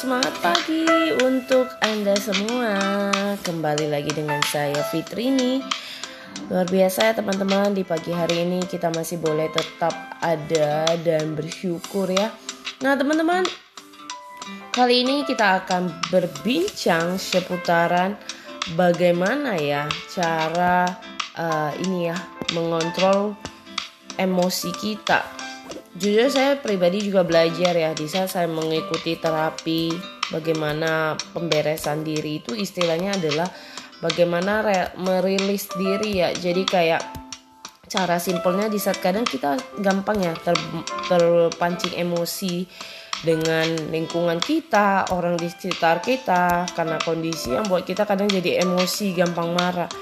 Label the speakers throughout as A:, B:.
A: semangat pagi untuk Anda semua. Kembali lagi dengan saya Fitri nih. Luar biasa ya teman-teman, di pagi hari ini kita masih boleh tetap ada dan bersyukur ya. Nah, teman-teman, kali ini kita akan berbincang seputaran bagaimana ya cara uh, ini ya mengontrol emosi kita jujur saya pribadi juga belajar ya di saat saya mengikuti terapi bagaimana pemberesan diri itu istilahnya adalah bagaimana merilis diri ya jadi kayak cara simpelnya di saat kadang kita gampang ya ter, terpancing emosi dengan lingkungan kita, orang di sekitar kita, karena kondisi yang buat kita kadang jadi emosi, gampang marah.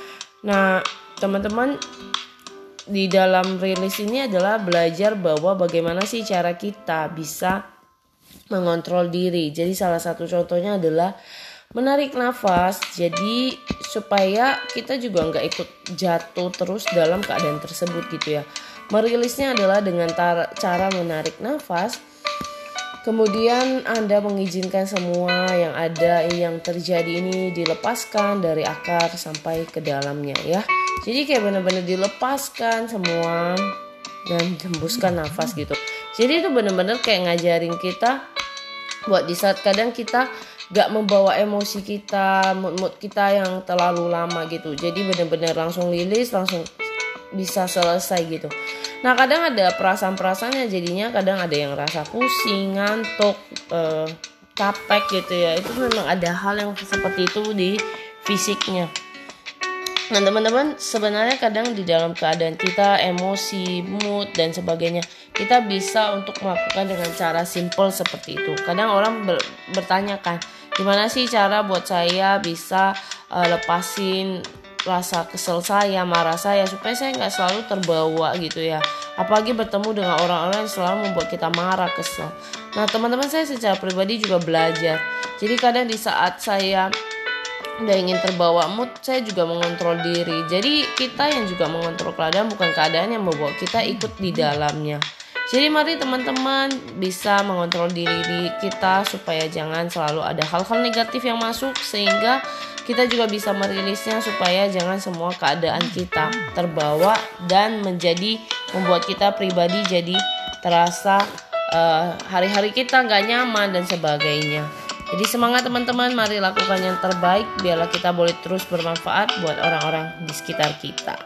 A: Nah, teman-teman di dalam rilis ini adalah belajar bahwa bagaimana sih cara kita bisa mengontrol diri. Jadi salah satu contohnya adalah menarik nafas. Jadi supaya kita juga nggak ikut jatuh terus dalam keadaan tersebut gitu ya. Merilisnya adalah dengan cara menarik nafas. Kemudian Anda mengizinkan semua yang ada yang terjadi ini dilepaskan dari akar sampai ke dalamnya ya. Jadi kayak bener-bener dilepaskan semua dan hembuskan nafas gitu. Jadi itu bener-bener kayak ngajarin kita buat di saat kadang kita gak membawa emosi kita, mood-mood kita yang terlalu lama gitu. Jadi bener-bener langsung lilis, langsung bisa selesai gitu. Nah kadang ada perasaan-perasaannya jadinya kadang ada yang rasa pusing, ngantuk, eh, capek gitu ya. Itu memang ada hal yang seperti itu di fisiknya. Nah teman-teman sebenarnya kadang di dalam keadaan kita emosi, mood dan sebagainya kita bisa untuk melakukan dengan cara simple seperti itu. Kadang orang ber bertanyakan gimana sih cara buat saya bisa uh, lepasin rasa kesel saya, marah saya supaya saya nggak selalu terbawa gitu ya. Apalagi bertemu dengan orang-orang yang selalu membuat kita marah, kesel. Nah teman-teman saya secara pribadi juga belajar. Jadi kadang di saat saya udah ingin terbawa mood saya juga mengontrol diri jadi kita yang juga mengontrol keadaan bukan keadaan yang membawa kita ikut di dalamnya jadi mari teman-teman bisa mengontrol diri di kita supaya jangan selalu ada hal-hal negatif yang masuk sehingga kita juga bisa merilisnya supaya jangan semua keadaan kita terbawa dan menjadi membuat kita pribadi jadi terasa eh, hari-hari uh, kita nggak nyaman dan sebagainya. Jadi semangat teman-teman, mari lakukan yang terbaik biarlah kita boleh terus bermanfaat buat orang-orang di sekitar kita.